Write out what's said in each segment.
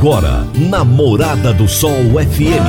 Agora, na Morada do Sol FM.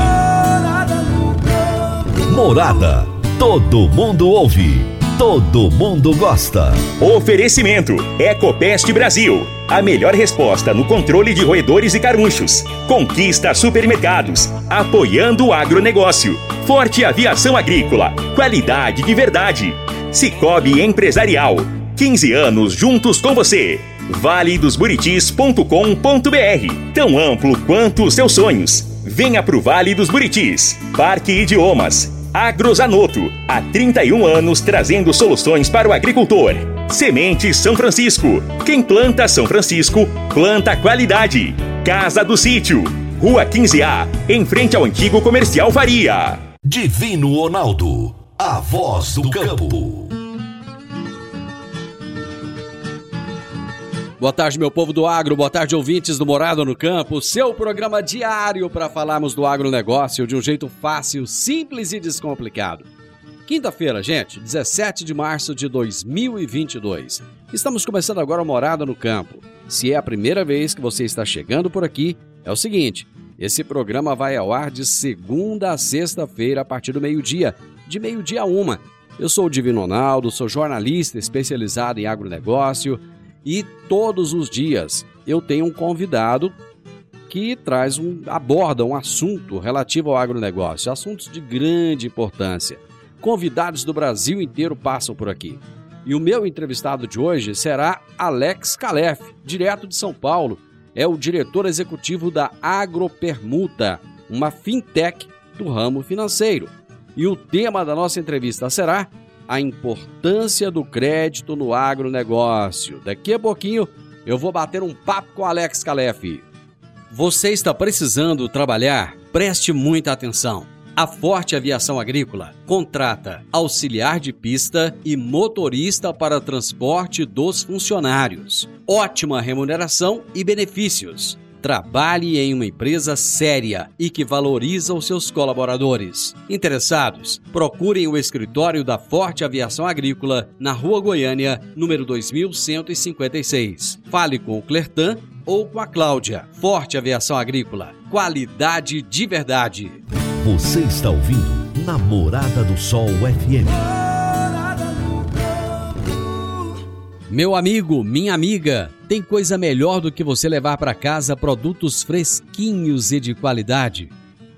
Morada. Todo mundo ouve. Todo mundo gosta. Oferecimento: Ecopest Brasil. A melhor resposta no controle de roedores e carunchos. Conquista supermercados. Apoiando o agronegócio. Forte aviação agrícola. Qualidade de verdade. Cicobi Empresarial. 15 anos juntos com você. valedosburitis.com.br Tão amplo quanto os seus sonhos. Venha pro Vale dos Buritis. Parque Idiomas. Agrozanoto. Há 31 anos trazendo soluções para o agricultor. Semente São Francisco. Quem planta São Francisco, planta qualidade. Casa do Sítio. Rua 15A, em frente ao antigo comercial Varia. Divino Ronaldo. A voz do campo. Boa tarde, meu povo do agro, boa tarde, ouvintes do Morado no Campo, seu programa diário para falarmos do agronegócio de um jeito fácil, simples e descomplicado. Quinta-feira, gente, 17 de março de 2022. Estamos começando agora o Morada no Campo. Se é a primeira vez que você está chegando por aqui, é o seguinte: esse programa vai ao ar de segunda a sexta-feira a partir do meio-dia, de meio-dia a uma. Eu sou o Divino Ronaldo, sou jornalista especializado em agronegócio e todos os dias eu tenho um convidado que traz um aborda um assunto relativo ao agronegócio, assuntos de grande importância. Convidados do Brasil inteiro passam por aqui. E o meu entrevistado de hoje será Alex Calef, direto de São Paulo. É o diretor executivo da Agropermuta, uma fintech do ramo financeiro. E o tema da nossa entrevista será a importância do crédito no agronegócio. Daqui a pouquinho eu vou bater um papo com Alex Calef. Você está precisando trabalhar? Preste muita atenção. A Forte Aviação Agrícola contrata auxiliar de pista e motorista para transporte dos funcionários. Ótima remuneração e benefícios. Trabalhe em uma empresa séria e que valoriza os seus colaboradores. Interessados? Procurem o escritório da Forte Aviação Agrícola na Rua Goiânia, número 2156. Fale com o Clertan ou com a Cláudia. Forte Aviação Agrícola. Qualidade de verdade. Você está ouvindo Namorada do Sol FM. Meu amigo, minha amiga, tem coisa melhor do que você levar para casa produtos fresquinhos e de qualidade.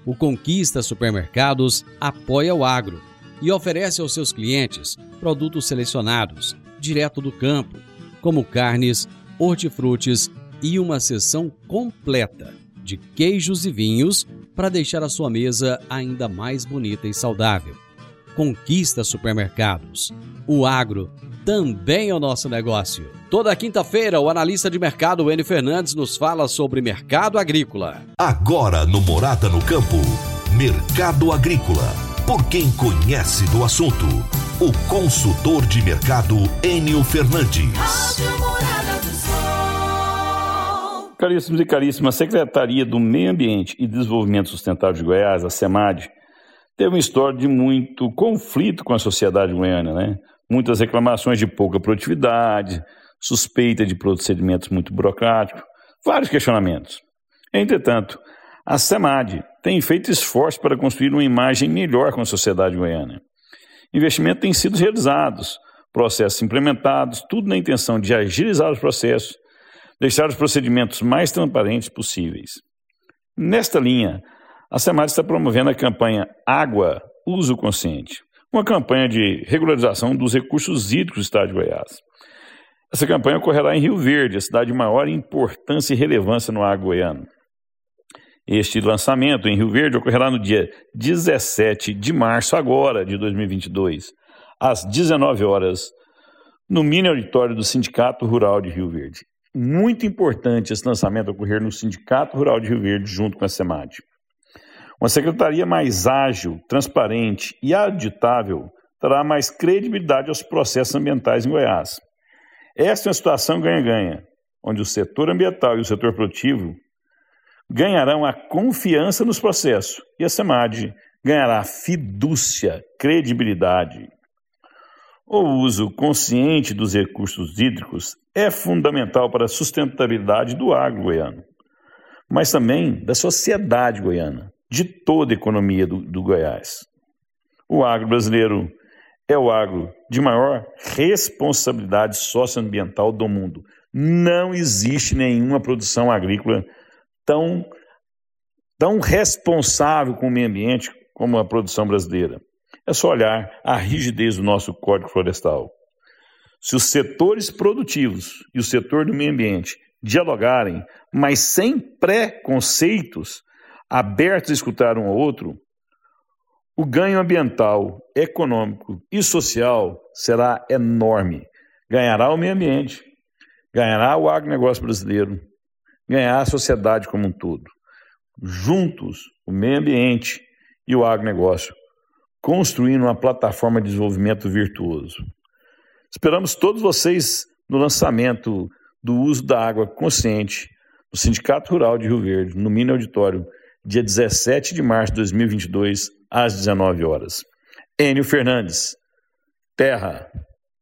O Conquista Supermercados apoia o agro e oferece aos seus clientes produtos selecionados, direto do campo, como carnes, hortifrutis e uma seção completa de queijos e vinhos para deixar a sua mesa ainda mais bonita e saudável. Conquista Supermercados. O agro também é o nosso negócio. Toda quinta-feira, o analista de mercado N Fernandes nos fala sobre mercado agrícola. Agora no Morada no Campo, Mercado Agrícola. Por quem conhece do assunto, o consultor de mercado Enio Fernandes. Caríssimos e caríssimas, a Secretaria do Meio Ambiente e Desenvolvimento Sustentável de Goiás, a SEMAD, teve uma história de muito conflito com a sociedade goiana, né? Muitas reclamações de pouca produtividade, suspeita de procedimentos muito burocráticos, vários questionamentos. Entretanto, a SEMAD tem feito esforços para construir uma imagem melhor com a sociedade goiana. Investimentos têm sido realizados, processos implementados, tudo na intenção de agilizar os processos, deixar os procedimentos mais transparentes possíveis. Nesta linha, a SEMAD está promovendo a campanha Água Uso Consciente, uma campanha de regularização dos recursos hídricos do Estado de Goiás. Essa campanha ocorrerá em Rio Verde, a cidade de maior importância e relevância no agro goiano. Este lançamento em Rio Verde ocorrerá no dia 17 de março, agora, de 2022, às 19 horas, no mini auditório do Sindicato Rural de Rio Verde. Muito importante esse lançamento ocorrer no Sindicato Rural de Rio Verde, junto com a SEMAD. Uma secretaria mais ágil, transparente e auditável trará mais credibilidade aos processos ambientais em Goiás. Esta é uma situação ganha-ganha, onde o setor ambiental e o setor produtivo ganharão a confiança nos processos e a SEMAD ganhará fidúcia, credibilidade. O uso consciente dos recursos hídricos é fundamental para a sustentabilidade do agro goiano. mas também da sociedade goiana, de toda a economia do, do Goiás. O agro brasileiro é o agro de maior responsabilidade socioambiental do mundo. Não existe nenhuma produção agrícola tão, tão responsável com o meio ambiente como a produção brasileira. É só olhar a rigidez do nosso Código Florestal. Se os setores produtivos e o setor do meio ambiente dialogarem, mas sem preconceitos, abertos a escutar um ao outro, o ganho ambiental, econômico e social será enorme. Ganhará o meio ambiente, ganhará o agronegócio brasileiro, ganhará a sociedade como um todo. Juntos, o meio ambiente e o agronegócio, construindo uma plataforma de desenvolvimento virtuoso. Esperamos todos vocês no lançamento do uso da água consciente no Sindicato Rural de Rio Verde, no Mini Auditório, dia 17 de março de 2022, às 19 horas. Enio Fernandes, Terra,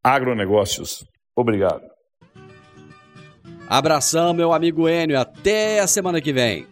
Agronegócios. Obrigado. Abração, meu amigo Enio. Até a semana que vem.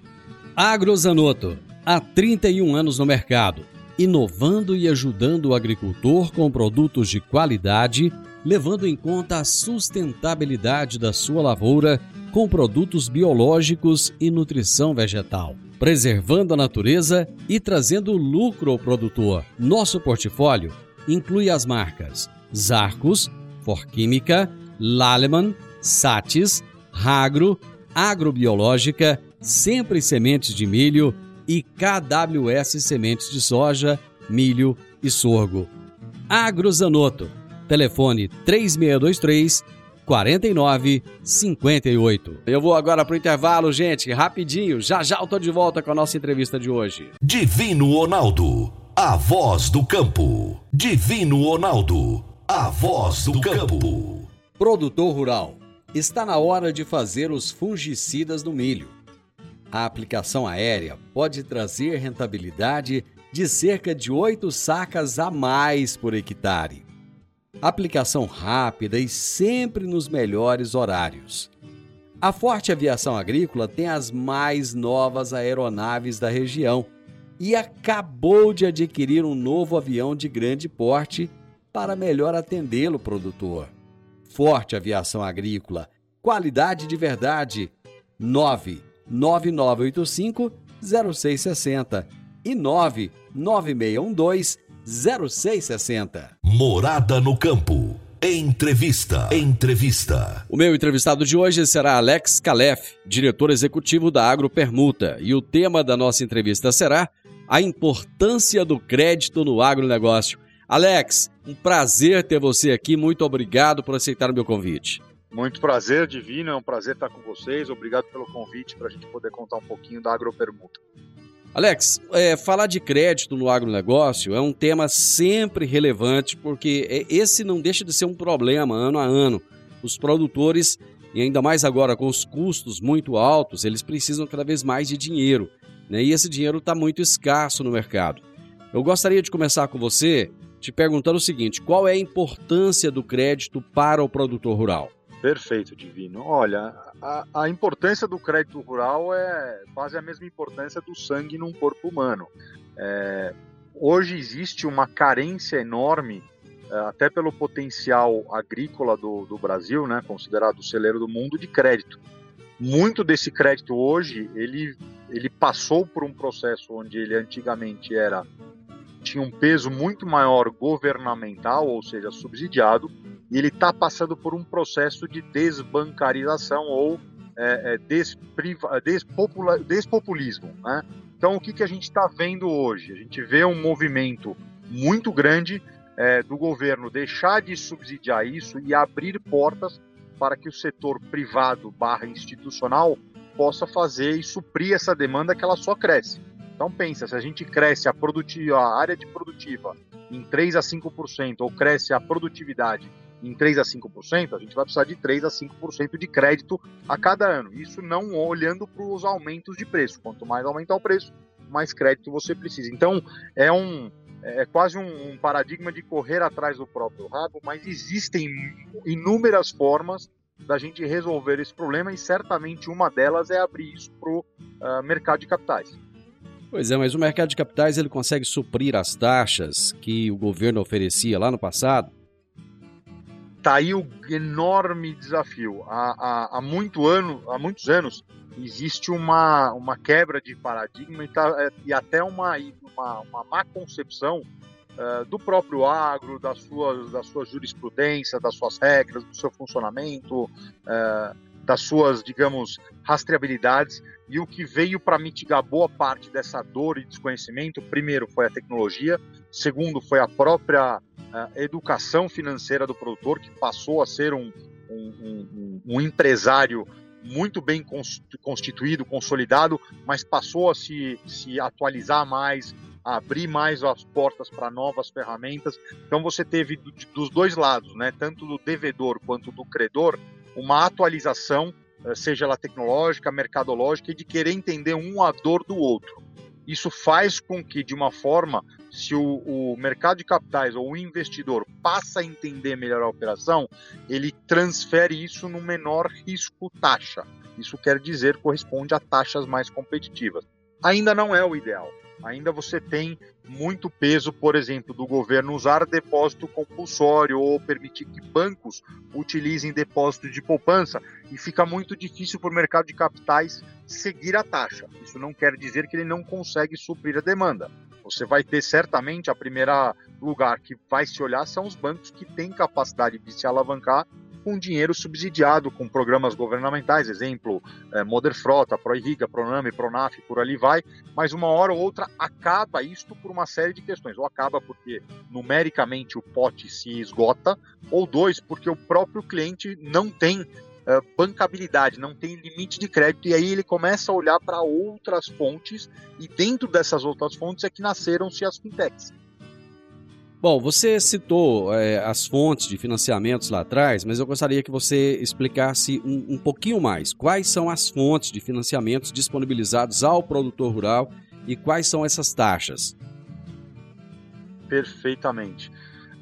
Agrozanoto, há 31 anos no mercado, inovando e ajudando o agricultor com produtos de qualidade, levando em conta a sustentabilidade da sua lavoura com produtos biológicos e nutrição vegetal preservando a natureza e trazendo lucro ao produtor. Nosso portfólio inclui as marcas Zarcos, Forquímica, Laleman, Satis, Ragro, Agrobiológica, Sempre Sementes de Milho e KWS Sementes de Soja, Milho e Sorgo. Agrozanoto. Telefone 3623 4958. Eu vou agora pro intervalo, gente, rapidinho. Já já eu tô de volta com a nossa entrevista de hoje. Divino Ronaldo, a voz do campo. Divino Ronaldo, a voz do campo. Produtor rural, está na hora de fazer os fungicidas no milho. A aplicação aérea pode trazer rentabilidade de cerca de 8 sacas a mais por hectare aplicação rápida e sempre nos melhores horários. A Forte Aviação Agrícola tem as mais novas aeronaves da região e acabou de adquirir um novo avião de grande porte para melhor atendê-lo, produtor. Forte Aviação Agrícola, qualidade de verdade. 99985 0660 e 99612 0660. Morada no campo. Entrevista. Entrevista. O meu entrevistado de hoje será Alex Calef, diretor executivo da Agropermuta, e o tema da nossa entrevista será a importância do crédito no agronegócio. Alex, um prazer ter você aqui. Muito obrigado por aceitar o meu convite. Muito prazer, Divino. É um prazer estar com vocês. Obrigado pelo convite para a gente poder contar um pouquinho da Agropermuta. Alex, é, falar de crédito no agronegócio é um tema sempre relevante, porque é, esse não deixa de ser um problema ano a ano. Os produtores, e ainda mais agora com os custos muito altos, eles precisam cada vez mais de dinheiro. Né? E esse dinheiro está muito escasso no mercado. Eu gostaria de começar com você te perguntando o seguinte: qual é a importância do crédito para o produtor rural? Perfeito, Divino. Olha, a, a, importância do crédito rural é quase a mesma importância do sangue num corpo humano. É, hoje existe uma carência enorme, é, até pelo potencial agrícola do, do Brasil, né, considerado o celeiro do mundo, de crédito. Muito desse crédito hoje, ele, ele passou por um processo onde ele antigamente era tinha um peso muito maior governamental, ou seja, subsidiado, e ele está passando por um processo de desbancarização ou é, é, despriva, despopula, despopulismo. Né? Então, o que, que a gente está vendo hoje? A gente vê um movimento muito grande é, do governo deixar de subsidiar isso e abrir portas para que o setor privado barra institucional possa fazer e suprir essa demanda que ela só cresce. Então pensa, se a gente cresce a, produtiva, a área de produtiva em 3 a 5% ou cresce a produtividade em 3 a 5%, a gente vai precisar de 3 a 5% de crédito a cada ano. Isso não olhando para os aumentos de preço. Quanto mais aumentar o preço, mais crédito você precisa. Então é um é quase um, paradigma de correr atrás do próprio rabo, mas existem inúmeras formas da gente resolver esse problema e certamente uma delas é abrir isso uh, mercado de capitais. Pois é, mas o mercado de capitais ele consegue suprir as taxas que o governo oferecia lá no passado? Tá aí o enorme desafio. Há, há, há, muito ano, há muitos anos existe uma, uma quebra de paradigma e, tá, é, e até uma, uma, uma má concepção uh, do próprio agro, da sua, da sua jurisprudência, das suas regras, do seu funcionamento, uh, das suas, digamos, rastreabilidades. E o que veio para mitigar boa parte dessa dor e desconhecimento, primeiro foi a tecnologia, segundo foi a própria uh, educação financeira do produtor, que passou a ser um, um, um, um empresário muito bem constituído, consolidado, mas passou a se, se atualizar mais, a abrir mais as portas para novas ferramentas. Então você teve dos dois lados, né, tanto do devedor quanto do credor, uma atualização, eh, seja ela tecnológica, mercadológica, e de querer entender um a dor do outro. Isso faz com que, de uma forma, se o, o, mercado de capitais ou o investidor passa a entender melhor a operação, ele transfere isso no menor risco taxa. Isso quer dizer corresponde a taxas mais competitivas. Ainda não é o ideal ainda você tem muito peso, por exemplo, do governo usar depósito compulsório ou permitir que bancos utilizem depósito de poupança e fica muito difícil para o mercado de capitais seguir a taxa. Isso não quer dizer que ele não consegue suprir a demanda. Você vai ter certamente a primeira lugar que vai se olhar são os bancos que têm capacidade de se alavancar com dinheiro subsidiado com programas governamentais, exemplo, é, Moder Frota, Proirriga, Proname, Pronaf, por ali vai, mas uma hora ou outra acaba isto por uma série de questões. Ou acaba porque numericamente o pote se esgota, ou dois, porque o próprio cliente não tem é, bancabilidade, não tem limite de crédito, e aí ele começa a olhar para outras fontes, e dentro dessas outras fontes é que nasceram-se as fintechs. Bom, você citou é, as fontes de financiamentos lá atrás, mas eu gostaria que você explicasse um, um pouquinho mais. Quais são as fontes de financiamentos disponibilizados ao produtor rural e quais são essas taxas? Perfeitamente.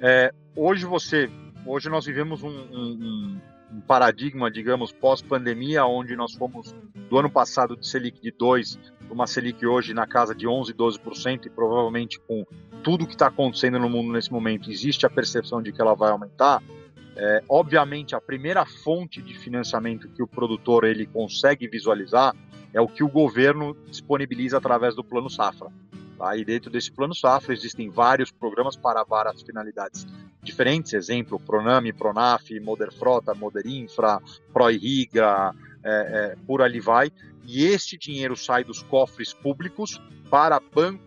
É, hoje você, hoje nós vivemos um, um, um paradigma, digamos, pós-pandemia, onde nós fomos do ano passado de Selic de 2 uma Selic hoje na casa de 11, 12% e provavelmente com tudo que está acontecendo no mundo nesse momento, existe a percepção de que ela vai aumentar. É, obviamente, a primeira fonte de financiamento que o produtor ele consegue visualizar é o que o governo disponibiliza através do Plano Safra. Tá? E dentro desse Plano Safra existem vários programas para várias finalidades diferentes, exemplo, Proname, Pronaf, Moder Frota, Moder Infra, Proirriga, é, é, por ali vai, e este dinheiro sai dos cofres públicos para banco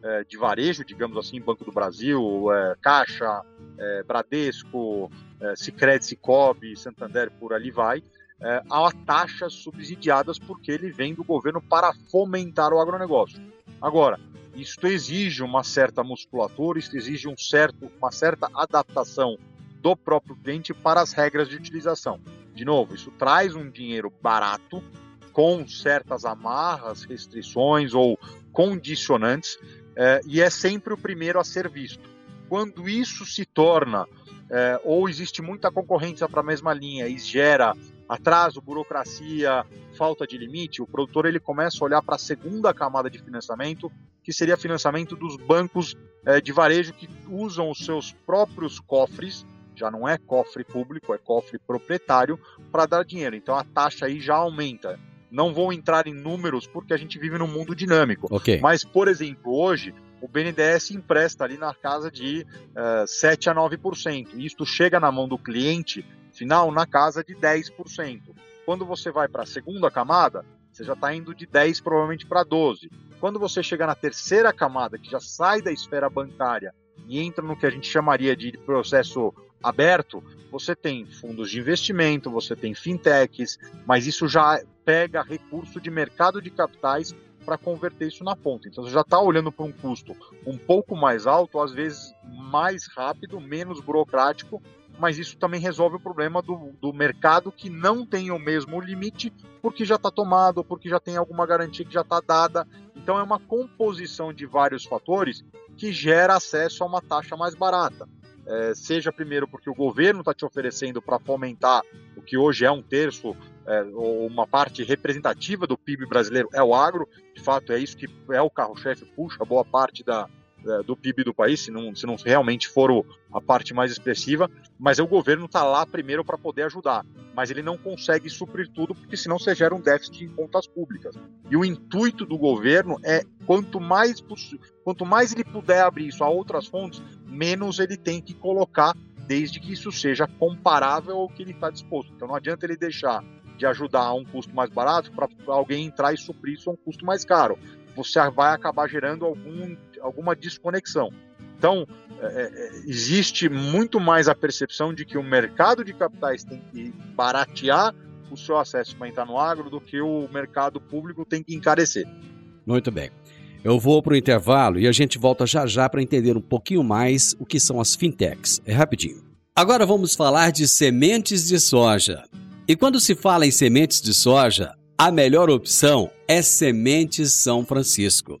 é, de varejo, digamos assim, Banco do Brasil, é, Caixa, é, Bradesco, é, Sicredi, Cicobi, Santander, por ali vai, é, a taxas subsidiadas porque ele vem do governo para fomentar o agronegócio. Agora, isto exige uma certa musculatura, isto exige um certo, uma certa adaptação do próprio cliente para as regras de utilização. De novo, isso traz um dinheiro barato com certas amarras, restrições ou condicionantes, é, e é sempre o primeiro a ser visto. Quando isso se torna, é, ou existe muita concorrência para a mesma linha e gera atraso, burocracia, falta de limite, o produtor ele começa a olhar para a segunda camada de financiamento, que seria financiamento dos bancos é, de varejo que usam os seus próprios cofres, já não é cofre público, é cofre proprietário, para dar dinheiro. Então a taxa aí já aumenta. Não vou entrar em números porque a gente vive num mundo dinâmico. Okay. Mas, por exemplo, hoje o BNDES empresta ali na casa de uh, eh, 7 a 9%. E isto chega na mão do cliente final na casa de 10%. Quando você vai para a segunda camada, você já está indo de 10 provavelmente para 12. Quando você chega na terceira camada, que já sai da esfera bancária e entra no que a gente chamaria de processo aberto, você tem fundos de investimento, você tem fintechs, mas isso já pega recurso de mercado de capitais para converter isso na ponta. Então você já está olhando para um custo um pouco mais alto, às vezes mais rápido, menos burocrático, mas isso também resolve o problema do, do mercado que não tem o mesmo limite porque já está tomado, porque já tem alguma garantia que já está dada. Então é uma composição de vários fatores que gera acesso a uma taxa mais barata é, seja primeiro porque o governo está te oferecendo para fomentar o que hoje é um terço é, uma parte representativa do PIB brasileiro é o agro, de fato é isso que é o carro-chefe, puxa boa parte da, do PIB do país, se não, se não realmente for o, a parte mais expressiva, mas o governo está lá primeiro para poder ajudar, mas ele não consegue suprir tudo, porque senão você gera um déficit em contas públicas. E o intuito do governo é, quanto mais, quanto mais ele puder abrir isso a outras fontes, menos ele tem que colocar, desde que isso seja comparável ao que ele está disposto. Então não adianta ele deixar de ajudar a um custo mais barato para alguém entrar e suprir isso a um custo mais caro. Você vai acabar gerando algum, alguma desconexão. Então, é, é, existe muito mais a percepção de que o mercado de capitais tem que baratear o seu acesso para entrar no agro do que o mercado público tem que encarecer. Muito bem. Eu vou para o intervalo e a gente volta já já para entender um pouquinho mais o que são as fintechs. É rapidinho. Agora vamos falar de sementes de soja. E quando se fala em sementes de soja, a melhor opção é Sementes São Francisco.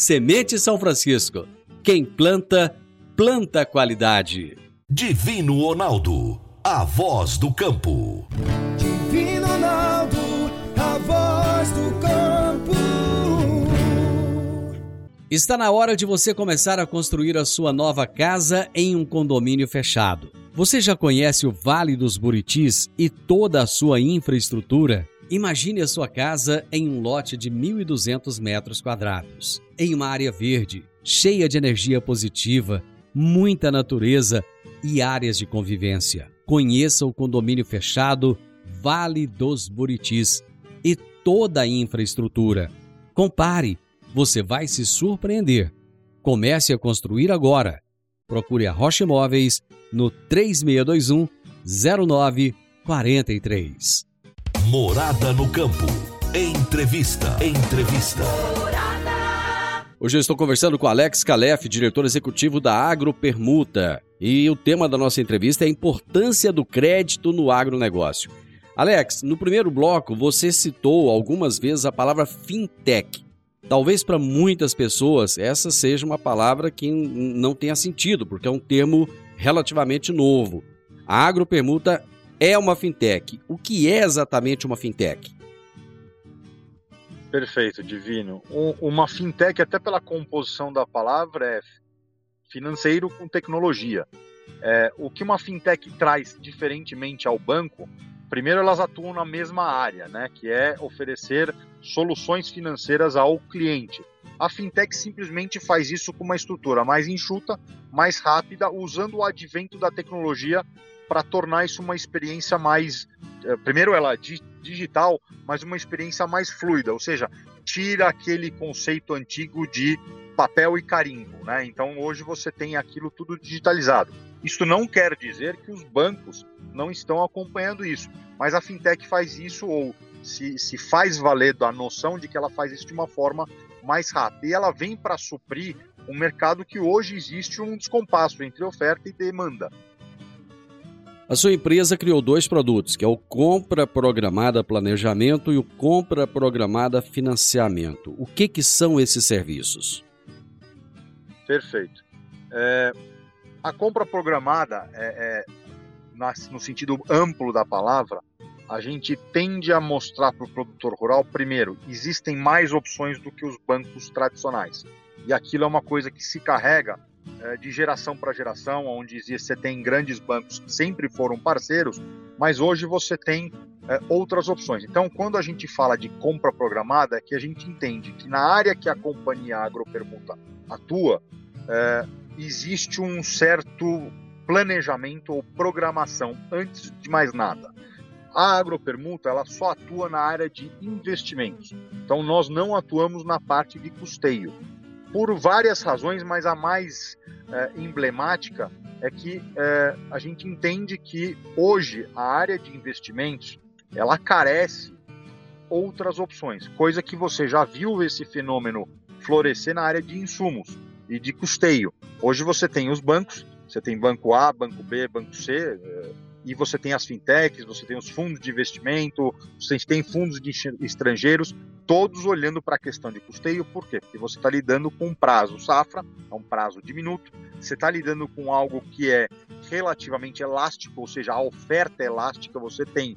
Semente São Francisco. Quem planta, planta qualidade. Divino Ronaldo, a voz do campo. Divino Ronaldo, a voz do campo. Está na hora de você começar a construir a sua nova casa em um condomínio fechado. Você já conhece o Vale dos Buritis e toda a sua infraestrutura? Imagine a sua casa em um lote de 1.200 metros quadrados, em uma área verde, cheia de energia positiva, muita natureza e áreas de convivência. Conheça o condomínio fechado Vale dos Buritis e toda a infraestrutura. Compare, você vai se surpreender. Comece a construir agora. Procure a Rocha Imóveis no 3621 0943. Morada no campo. Entrevista. Entrevista. Hoje eu estou conversando com Alex Calef, diretor executivo da Agropermuta. E o tema da nossa entrevista é a importância do crédito no agronegócio. Alex, no primeiro bloco você citou algumas vezes a palavra fintech. Talvez para muitas pessoas essa seja uma palavra que não tenha sentido, porque é um termo relativamente novo. A agropermuta é uma fintech. O que é exatamente uma fintech? Perfeito, Divino. Uma fintech, até pela composição da palavra, é financeiro com tecnologia. É, o que uma fintech traz diferentemente ao banco, primeiro elas atuam na mesma área, né, que é oferecer soluções financeiras ao cliente. A fintech simplesmente faz isso com uma estrutura mais enxuta, mais rápida, usando o advento da tecnologia para tornar isso uma experiência mais. Eh, primeiro, ela é digital, mas uma experiência mais fluida, ou seja, tira aquele conceito antigo de papel e carimbo. Né? Então, hoje você tem aquilo tudo digitalizado. Isso não quer dizer que os bancos não estão acompanhando isso, mas a fintech faz isso ou se, se faz valer da noção de que ela faz isso de uma forma mais rápida. E ela vem para suprir um mercado que hoje existe um descompasso entre oferta e demanda. A sua empresa criou dois produtos, que é o Compra Programada Planejamento e o Compra Programada Financiamento. O que, que são esses serviços? Perfeito. É, a compra programada, é, é, no sentido amplo da palavra, a gente tende a mostrar para o produtor rural, primeiro, existem mais opções do que os bancos tradicionais. E aquilo é uma coisa que se carrega é, de geração para geração, onde você tem grandes bancos que sempre foram parceiros, mas hoje você tem é, outras opções. Então, quando a gente fala de compra programada, é que a gente entende que na área que a companhia agropermuta atua, é, existe um certo planejamento ou programação antes de mais nada. A agropermuta ela só atua na área de investimentos. Então nós não atuamos na parte de custeio. Por várias razões, mas a mais é, emblemática é que é, a gente entende que hoje a área de investimentos ela carece outras opções, coisa que você já viu esse fenômeno florescer na área de insumos e de custeio. Hoje você tem os bancos, você tem banco A, banco B, banco C, eh, e você tem as fintechs, você tem os fundos de investimento, você tem fundos de estrangeiros, todos olhando para a questão de custeio, por quê? Porque você está lidando com um prazo safra, é um prazo diminuto, você está lidando com algo que é relativamente elástico, ou seja, a oferta é elástica, você tem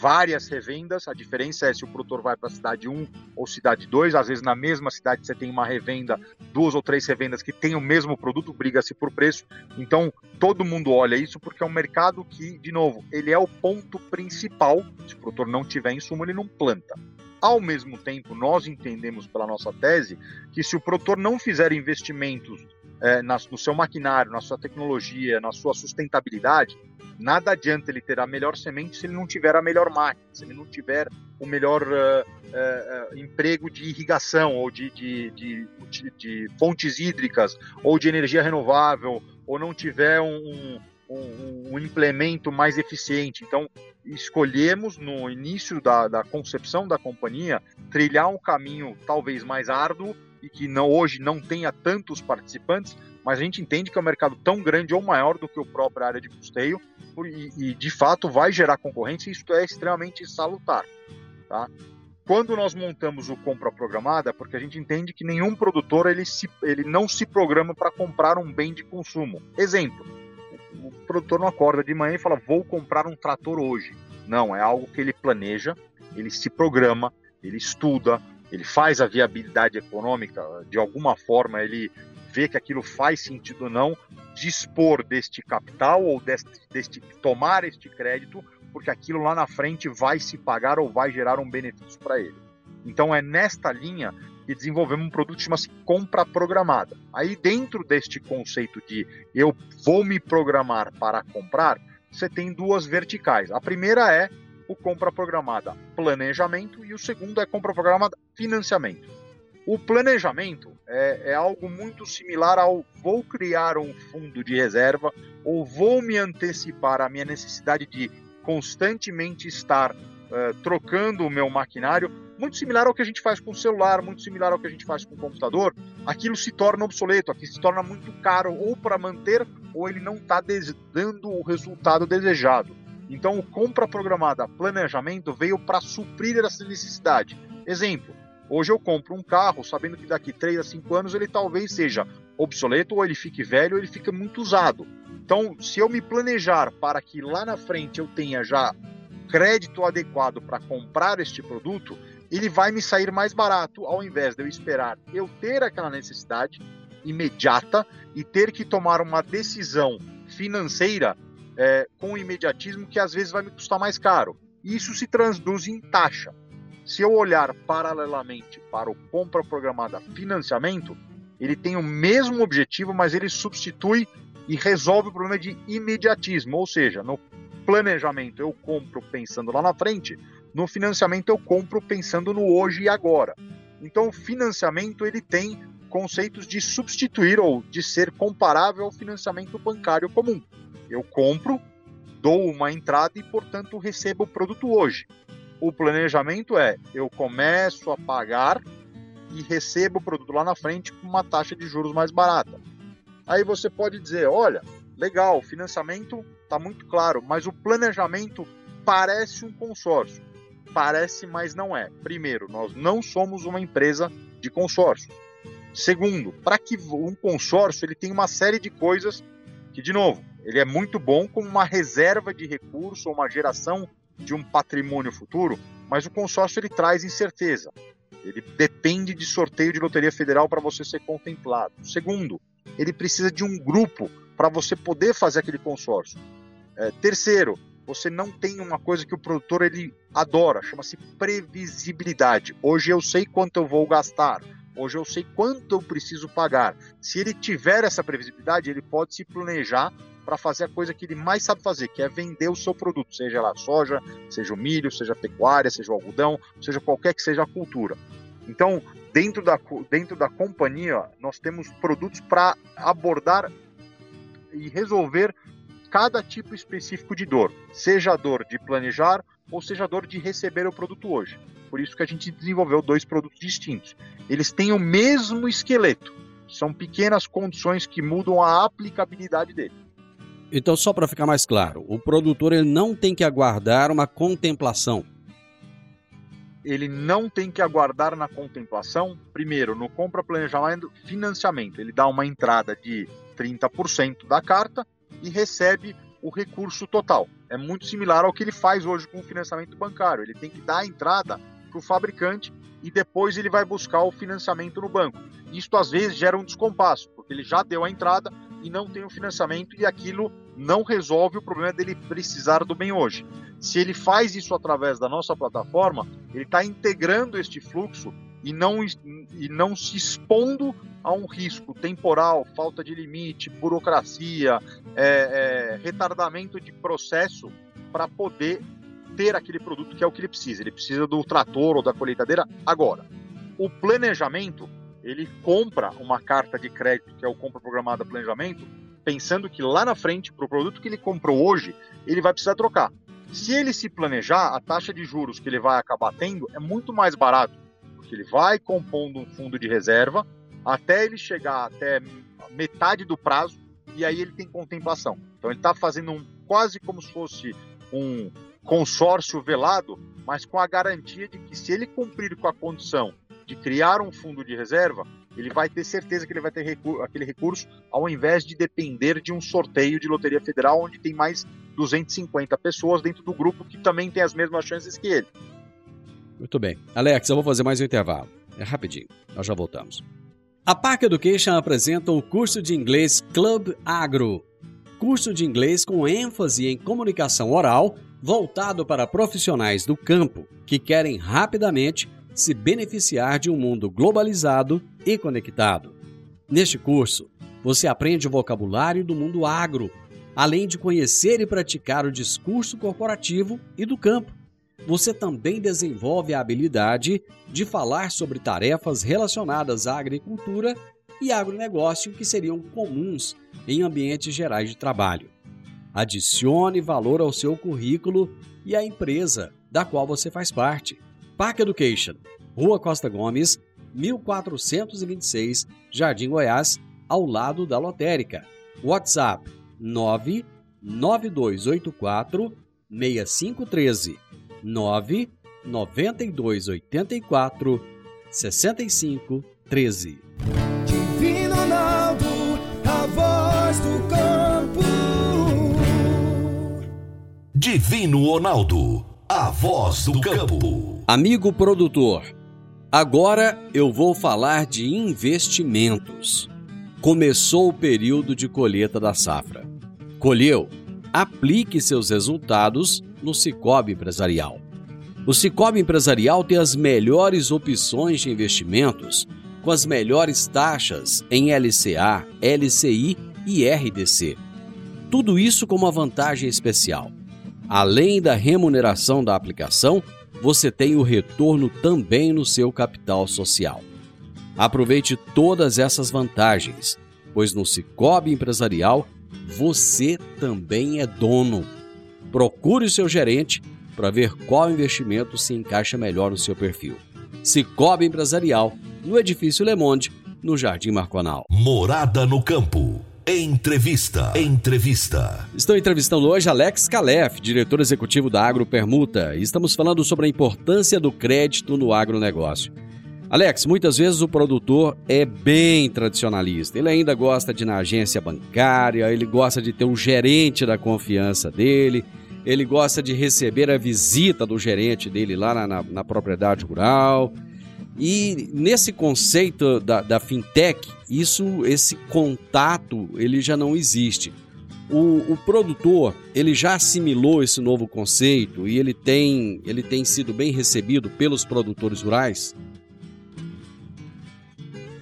várias revendas, a diferença é se o produtor vai para a cidade 1 ou cidade 2, às vezes na mesma cidade você tem uma revenda, duas ou três revendas que têm o mesmo produto, briga-se por preço, então todo mundo olha isso porque é um mercado que, de novo, ele é o ponto principal, se o produtor não tiver insumo, ele não planta. Ao mesmo tempo, nós entendemos pela nossa tese que se o produtor não fizer investimentos é, no seu maquinário, na sua tecnologia, na sua sustentabilidade, nada adianta ele ter a melhor semente se ele não tiver a melhor máquina, se ele não tiver o melhor uh, uh, emprego de irrigação ou de, de, de, de, fontes hídricas ou de energia renovável ou não tiver um, um, um implemento mais eficiente. Então, escolhemos no início da, da concepção da companhia trilhar um caminho talvez mais árduo e que não, hoje não tenha tantos participantes, mas a gente entende que é um mercado tão grande ou maior do que a própria área de custeio e, e de fato vai gerar concorrência e isso é extremamente salutar. Tá? Quando nós montamos o compra programada, é porque a gente entende que nenhum produtor ele, se, ele não se programa para comprar um bem de consumo. Exemplo, o produtor não acorda de manhã e fala, vou comprar um trator hoje. Não, é algo que ele planeja, ele se programa, ele estuda, ele faz a viabilidade econômica, de alguma forma ele vê que aquilo faz sentido ou não, dispor deste capital ou deste, deste tomar este crédito, porque aquilo lá na frente vai se pagar ou vai gerar um benefício para ele. Então é nesta linha que desenvolvemos um produto que chama-se compra programada. Aí dentro deste conceito de eu vou me programar para comprar, você tem duas verticais. A primeira é o compra programada planejamento e o segundo é compra programada financiamento. O planejamento é, é, algo muito similar ao vou criar um fundo de reserva ou vou me antecipar à minha necessidade de constantemente estar uh, trocando o meu maquinário, muito similar ao que a gente faz com o celular, muito similar ao que a gente faz com o computador. Aquilo se torna obsoleto, aquilo se torna muito caro ou para manter ou ele não está dando o resultado desejado. Então, o compra programada planejamento veio para suprir essa necessidade. Exemplo, hoje eu compro um carro sabendo que daqui 3 a 5 anos ele talvez seja obsoleto, ou ele fique velho, ou ele fique muito usado. Então, se eu me planejar para que lá na frente eu tenha já crédito adequado para comprar este produto, ele vai me sair mais barato ao invés de eu esperar eu ter aquela necessidade imediata e ter que tomar uma decisão financeira é, com imediatismo que às vezes vai me custar mais caro. Isso se traduz em taxa. Se eu olhar paralelamente para o compra programada financiamento, ele tem o mesmo objetivo, mas ele substitui e resolve o problema de imediatismo, ou seja, no planejamento eu compro pensando lá na frente, no financiamento eu compro pensando no hoje e agora. Então o financiamento ele tem conceitos de substituir ou de ser comparável ao financiamento bancário comum. Eu compro, dou uma entrada e, portanto, recebo o produto hoje. O planejamento é eu começo a pagar e recebo o produto lá na frente com uma taxa de juros mais barata. Aí você pode dizer, olha, legal, financiamento está muito claro, mas o planejamento parece um consórcio. Parece, mas não é. Primeiro, nós não somos uma empresa de consórcio. Segundo, para que um consórcio ele tem uma série de coisas que, de novo, ele é muito bom como uma reserva de recurso ou uma geração de um patrimônio futuro, mas o consórcio ele traz incerteza. Ele depende de sorteio de loteria federal para você ser contemplado. Segundo, ele precisa de um grupo para você poder fazer aquele consórcio. É, terceiro, você não tem uma coisa que o produtor ele adora, chama-se previsibilidade. Hoje eu sei quanto eu vou gastar. Hoje eu sei quanto eu preciso pagar. Se ele tiver essa previsibilidade, ele pode se planejar para fazer a coisa que ele mais sabe fazer, que é vender o seu produto, seja lá soja, seja o milho, seja a pecuária, seja o algodão, seja qualquer que seja a cultura. Então, dentro da, dentro da companhia, nós temos produtos para abordar e resolver cada tipo específico de dor, seja a dor de planejar ou seja a dor de receber o produto hoje. por isso que a gente desenvolveu dois produtos distintos. Eles têm o mesmo esqueleto, são pequenas condições que mudam a aplicabilidade dele. Então, só para ficar mais claro, o produtor ele não tem que aguardar uma contemplação. Ele não tem que aguardar na contemplação, primeiro, no compra planejamento financiamento. Ele dá uma entrada de 30% da carta e recebe o recurso total. É muito similar ao que ele faz hoje com o financiamento bancário. Ele tem que dar a entrada para o fabricante e depois ele vai buscar o financiamento no banco. Isto às vezes gera um descompasso, porque ele já deu a entrada e não tem o financiamento e aquilo não resolve o problema dele precisar do bem hoje. Se ele faz isso através da nossa plataforma, ele está integrando este fluxo e não, e não se expondo a um risco temporal, falta de limite, burocracia, é, é, retardamento de processo para poder ter aquele produto que é o que ele precisa. Ele precisa do trator ou da colheitadeira agora. O planejamento, ele compra uma carta de crédito, que é o compra programada planejamento, pensando que lá na frente, para o produto que ele comprou hoje, ele vai precisar trocar. Se ele se planejar, a taxa de juros que ele vai acabar tendo é muito mais barato, porque ele vai compondo um fundo de reserva até ele chegar até metade do prazo e aí ele tem contemplação. Então ele está fazendo um, quase como se fosse um consórcio velado, mas com a garantia de que se ele cumprir com a condição de criar um fundo de reserva, ele vai ter certeza que ele vai ter aquele recurso, ao invés de depender de um sorteio de loteria federal, onde tem mais 250 pessoas dentro do grupo que também tem as mesmas chances que ele. Muito bem. Alex, eu vou fazer mais um intervalo. É rapidinho, nós já voltamos. A Park Education apresenta o curso de inglês Club Agro. Curso de inglês com ênfase em comunicação oral, voltado para profissionais do campo que querem rapidamente se beneficiar de um mundo globalizado e conectado. Neste curso, você aprende o vocabulário do mundo agro, além de conhecer e praticar o discurso corporativo e do campo você também desenvolve a habilidade de falar sobre tarefas relacionadas à agricultura e agronegócio que seriam comuns em ambientes gerais de trabalho. Adicione valor ao seu currículo e à empresa da qual você faz parte. Park Education, Rua Costa Gomes, 1426, Jardim Goiás, ao lado da lotérica. WhatsApp 99284 6513 9 92 84 65 13. Divino Ronaldo, a voz do campo. Divino Ronaldo, a voz do campo. Amigo produtor, agora eu vou falar de investimentos. Começou o período de colheita da safra. Colheu? Aplique seus resultados no Cicobi Empresarial. O Cicobi Empresarial tem as melhores opções de investimentos, com as melhores taxas em LCA, LCI e RDC. Tudo isso com uma vantagem especial. Além da remuneração da aplicação, você tem o retorno também no seu capital social. Aproveite todas essas vantagens, pois no Cicobi Empresarial você também é dono. Procure o seu gerente para ver qual investimento se encaixa melhor no seu perfil. Cicobi Empresarial, no Edifício Le Monde, no Jardim Marconal. Morada no Campo. Entrevista. Entrevista. Estou entrevistando hoje Alex Calef, diretor executivo da Agro Permuta, e estamos falando sobre a importância do crédito no agronegócio. Alex, muitas vezes o produtor é bem tradicionalista. Ele ainda gosta de ir na agência bancária, ele gosta de ter um gerente da confiança dele, ele gosta de receber a visita do gerente dele lá na, na, na propriedade rural. E nesse conceito da, da, fintech, isso, esse contato, ele já não existe. O, o, produtor, ele já assimilou esse novo conceito e ele tem, ele tem sido bem recebido pelos produtores rurais?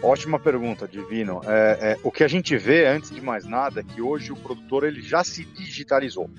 Ótima pergunta, Divino. É, é, o que a gente vê, antes de mais nada, é que hoje o produtor ele já se digitalizou.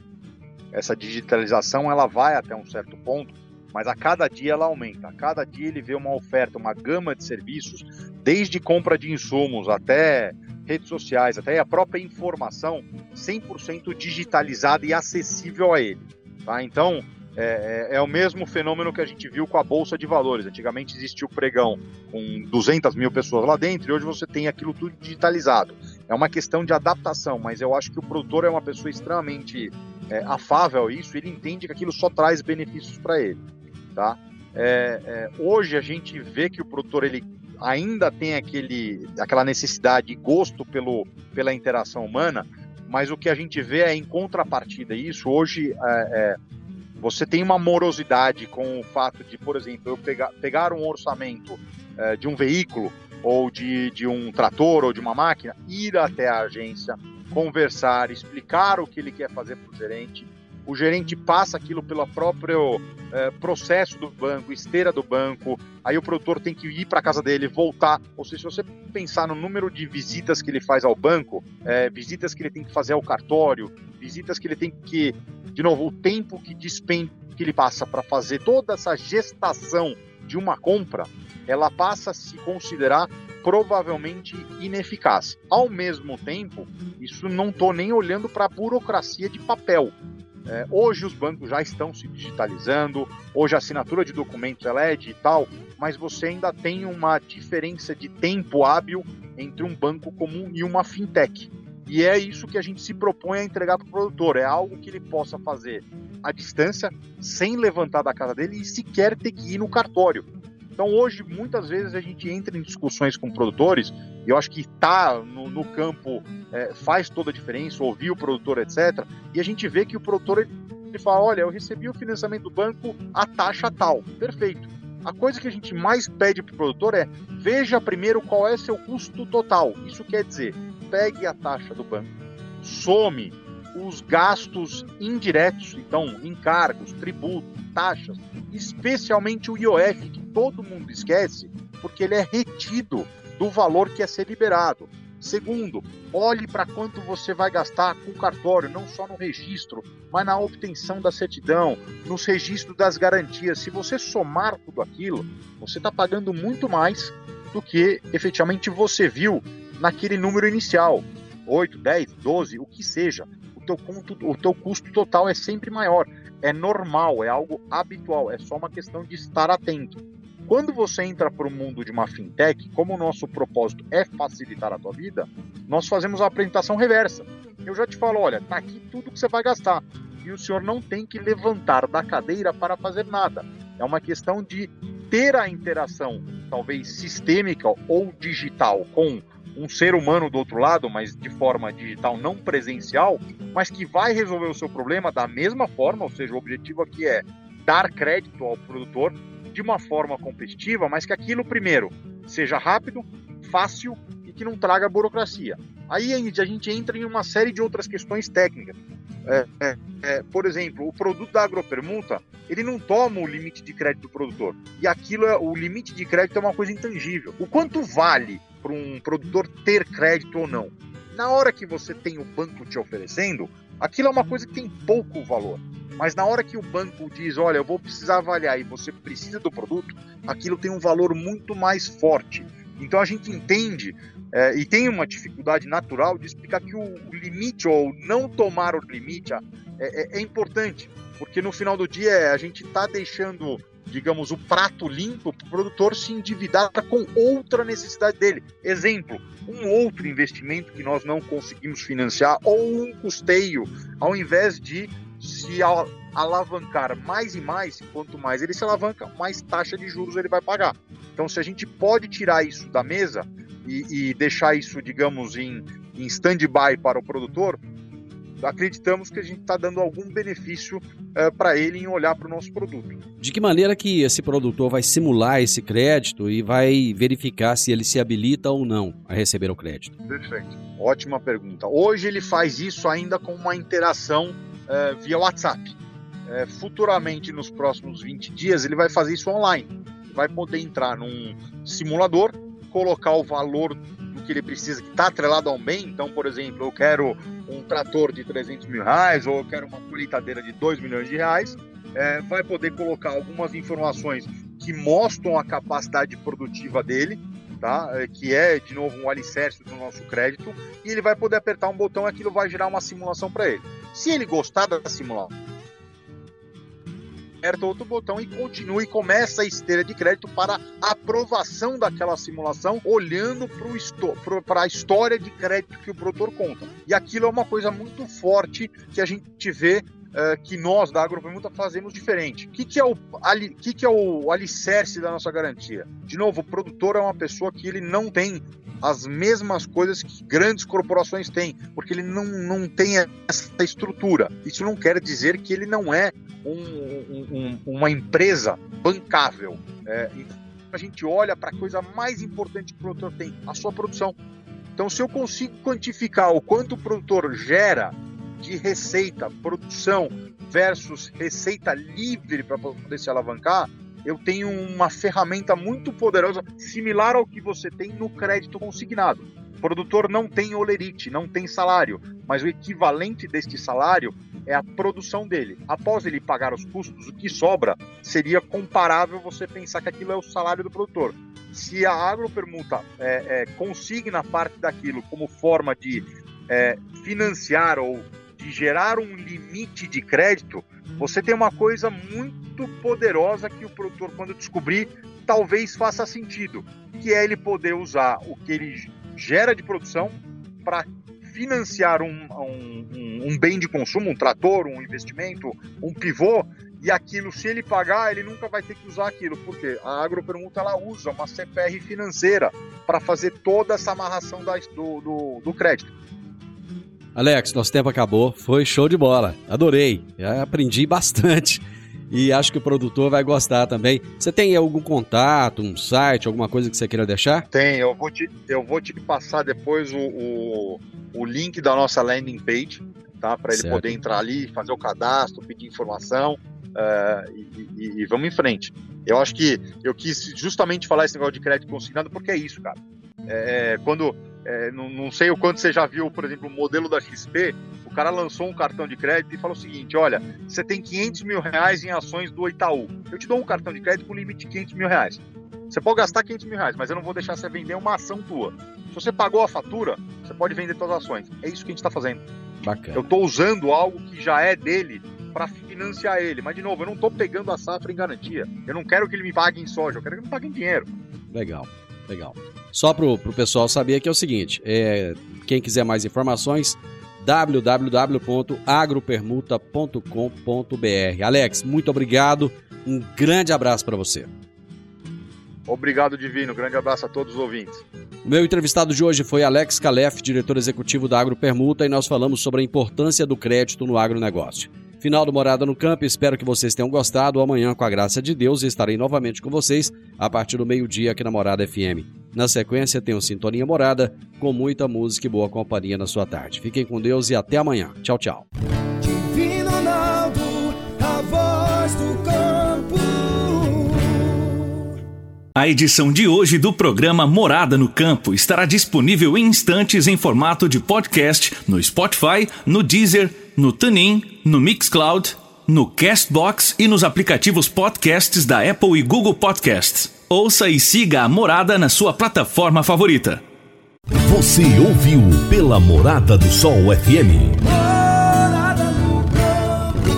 Essa digitalização ela vai até um certo ponto, mas a cada dia ela aumenta. A cada dia ele vê uma oferta, uma gama de serviços, desde compra de insumos até redes sociais, até a própria informação 100% digitalizada e acessível a ele. Tá? Então, É, é, é, o mesmo fenômeno que a gente viu com a Bolsa de Valores. Antigamente existia o pregão com 200 mil pessoas lá dentro e hoje você tem aquilo tudo digitalizado. É uma questão de adaptação, mas eu acho que o produtor é uma pessoa extremamente é, afável isso, ele entende que aquilo só traz benefícios para ele. Tá? É, é, hoje a gente vê que o produtor ele ainda tem aquele, aquela necessidade e gosto pelo, pela interação humana, mas o que a gente vê é em contrapartida isso. Hoje é, é você tem uma morosidade com o fato de, por exemplo, eu pegar, pegar um orçamento é, de um veículo ou de, de um trator ou de uma máquina, ir até a agência, conversar, explicar o que ele quer fazer para o gerente. O gerente passa aquilo pelo próprio é, processo do banco, esteira do banco. Aí o produtor tem que ir para a casa dele, voltar. Ou seja, se você pensar no número de visitas que ele faz ao banco, é, visitas que ele tem que fazer ao cartório, visitas que ele tem que de novo, o tempo que despende, que ele passa para fazer toda essa gestação de uma compra, ela passa a se considerar provavelmente ineficaz. Ao mesmo tempo, isso não estou nem olhando para a burocracia de papel. É, hoje os bancos já estão se digitalizando, hoje a assinatura de documentos ela é digital, mas você ainda tem uma diferença de tempo hábil entre um banco comum e uma fintech. E é isso que a gente se propõe a entregar para o produtor. É algo que ele possa fazer à distância, sem levantar da casa dele e sequer ter que ir no cartório. Então hoje, muitas vezes, a gente entra em discussões com produtores, e eu acho que estar tá no, no, campo é, faz toda a diferença, ouvir o produtor, etc. E a gente vê que o produtor ele, ele fala: olha, eu recebi o financiamento do banco, a taxa tal. Perfeito. A coisa que a gente mais pede para o produtor é veja primeiro qual é seu custo total. Isso quer dizer, pegue a taxa do banco, some os gastos indiretos, então encargos, tributos, taxas, especialmente o IOF, que todo mundo esquece, porque ele é retido do valor que é ser liberado. Segundo, olhe para quanto você vai gastar com o cartório, não só no registro, mas na obtenção da certidão, nos registros das garantias. Se você somar tudo aquilo, você está pagando muito mais do que efetivamente você viu naquele número inicial. 8, 10, 12, o que seja. Teu, custo, o teu custo total é sempre maior. É normal, é algo habitual, é só uma questão de estar atento. Quando você entra para o mundo de uma fintech, como o nosso propósito é facilitar a tua vida, nós fazemos a apresentação reversa. Eu já te falo, olha, tá aqui tudo que você vai gastar. E o senhor não tem que levantar da cadeira para fazer nada. É uma questão de ter a interação, talvez sistêmica ou digital, com um ser humano do outro lado, mas de forma digital, não presencial, mas que vai resolver o seu problema da mesma forma, ou seja, o objetivo aqui é dar crédito ao produtor de uma forma competitiva, mas que aquilo primeiro seja rápido, fácil e que não traga burocracia. Aí a gente entra em uma série de outras questões técnicas. É, é, é, por exemplo, o produto da agropermuta, ele não toma o limite de crédito do produtor. E aquilo, é, o limite de crédito é uma coisa intangível. O quanto vale para um produtor ter crédito ou não? Na hora que você tem o banco te oferecendo, aquilo é uma coisa que tem pouco valor. Mas na hora que o banco diz, olha, eu vou precisar avaliar e você precisa do produto, aquilo tem um valor muito mais forte. Então a gente entende é, e tem uma dificuldade natural de explicar que o, limite ou não tomar o limite é, é, é importante, porque no final do dia a gente está deixando, digamos, o prato limpo para o produtor se endividar com outra necessidade dele. Exemplo, um outro investimento que nós não conseguimos financiar ou um custeio, ao invés de se alavancar mais e mais, quanto mais ele se alavanca, mais taxa de juros ele vai pagar. Então, se a gente pode tirar isso da mesa e, e deixar isso, digamos, em, em stand-by para o produtor, acreditamos que a gente está dando algum benefício é, para ele em olhar para o nosso produto. De que maneira que esse produtor vai simular esse crédito e vai verificar se ele se habilita ou não a receber o crédito? Perfeito. Ótima pergunta. Hoje ele faz isso ainda com uma interação é, via WhatsApp. É, futuramente, nos próximos 20 dias, ele vai fazer isso online. Vai poder entrar num simulador, colocar o valor do que ele precisa, que está atrelado a um bem. Então, por exemplo, eu quero um trator de 300 mil reais ou eu quero uma colheitadeira de 2 milhões de reais. É, vai poder colocar algumas informações que mostram a capacidade produtiva dele, tá? É, que é, de novo, um alicerce do nosso crédito, e ele vai poder apertar um botão e aquilo vai gerar uma simulação para ele. Se ele gostar da simulação, aperta outro botão e continua e começa a esteira de crédito para aprovação daquela simulação, olhando para a história de crédito que o produtor conta. E aquilo é uma coisa muito forte que a gente vê Uh, que nós da Agropermuta fazemos diferente. O que, que, é o, ali, que, que é o alicerce da nossa garantia? De novo, o produtor é uma pessoa que ele não tem as mesmas coisas que grandes corporações têm, porque ele não, não tem essa estrutura. Isso não quer dizer que ele não é um, um, uma empresa bancável. É, a gente olha para a coisa mais importante que o produtor tem, a sua produção. Então, se eu consigo quantificar o quanto o produtor gera de receita, produção versus receita livre para poder se alavancar, eu tenho uma ferramenta muito poderosa, similar ao que você tem no crédito consignado. O produtor não tem olerite, não tem salário, mas o equivalente deste salário é a produção dele. Após ele pagar os custos, o que sobra seria comparável você pensar que aquilo é o salário do produtor. Se a agropermuta é, é, consigna parte daquilo como forma de é, financiar ou de gerar um limite de crédito, você tem uma coisa muito poderosa que o produtor, quando descobrir, talvez faça sentido, que é ele poder usar o que ele gera de produção para financiar um, um, um, bem de consumo, um trator, um investimento, um pivô, e aquilo, se ele pagar, ele nunca vai ter que usar aquilo, porque a agropermuta ela usa uma CPR financeira para fazer toda essa amarração do, do, do crédito. Alex, nosso tempo acabou. Foi show de bola. Adorei. Já aprendi bastante. E acho que o produtor vai gostar também. Você tem algum contato, um site, alguma coisa que você queira deixar? Tem, eu vou te, eu vou te passar depois o, o, o link da nossa landing page, tá? Para ele certo. poder entrar ali, fazer o cadastro, pedir informação uh, e, e, e, vamos em frente. Eu acho que eu quis justamente falar esse negócio de crédito consignado porque é isso, cara. É, quando é, não, não, sei o quanto você já viu, por exemplo, o modelo da XP. O cara lançou um cartão de crédito e falou o seguinte: olha, você tem 500 mil reais em ações do Itaú. Eu te dou um cartão de crédito com limite de 500 mil reais. Você pode gastar 500 mil reais, mas eu não vou deixar você vender uma ação tua. Se você pagou a fatura, você pode vender todas as ações. É isso que a gente está fazendo. Bacana. Eu estou usando algo que já é dele para financiar ele. Mas, de novo, eu não estou pegando a safra em garantia. Eu não quero que ele me pague em soja, eu quero que ele me pague em dinheiro. Legal, legal. Só para o pessoal saber que é o seguinte: é, quem quiser mais informações, www.agropermuta.com.br. Alex, muito obrigado. Um grande abraço para você. Obrigado, Divino. Grande abraço a todos os ouvintes. O meu entrevistado de hoje foi Alex Calef, diretor executivo da Agropermuta, e nós falamos sobre a importância do crédito no agronegócio. Final do Morada no Campo, espero que vocês tenham gostado. Amanhã, com a graça de Deus, estarei novamente com vocês a partir do meio-dia aqui na Morada FM. Na sequência, tenho Sintonia Morada, com muita música e boa companhia na sua tarde. Fiquem com Deus e até amanhã. Tchau, tchau. Divino Ronaldo, a voz do campo. A edição de hoje do programa Morada no Campo estará disponível em instantes em formato de podcast no Spotify, no Deezer, no TuneIn, no Mixcloud, no Castbox e nos aplicativos podcasts da Apple e Google Podcasts. Ouça e siga a Morada na sua plataforma favorita. Você ouviu pela Morada do Sol FM.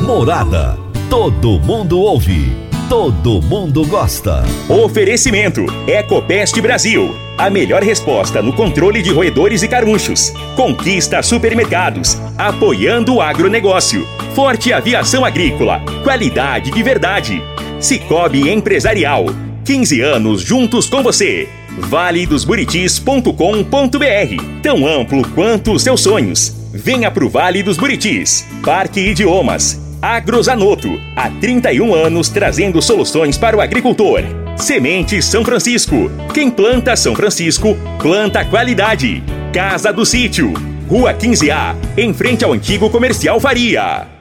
Morada. Todo mundo ouve. Todo mundo gosta. Oferecimento: Ecopest Brasil. A melhor resposta no controle de roedores e carunchos. Conquista supermercados. Apoiando o agronegócio. Forte aviação agrícola. Qualidade de verdade. Cicobi Empresarial. 15 anos juntos com você. valedosburitis.com.br Tão amplo quanto os seus sonhos. Venha pro Vale dos Buritis. Parque Idiomas. Agrozanoto, há 31 anos trazendo soluções para o agricultor. Semente São Francisco. Quem planta São Francisco, planta qualidade. Casa do Sítio, Rua 15A, em frente ao antigo comercial Faria.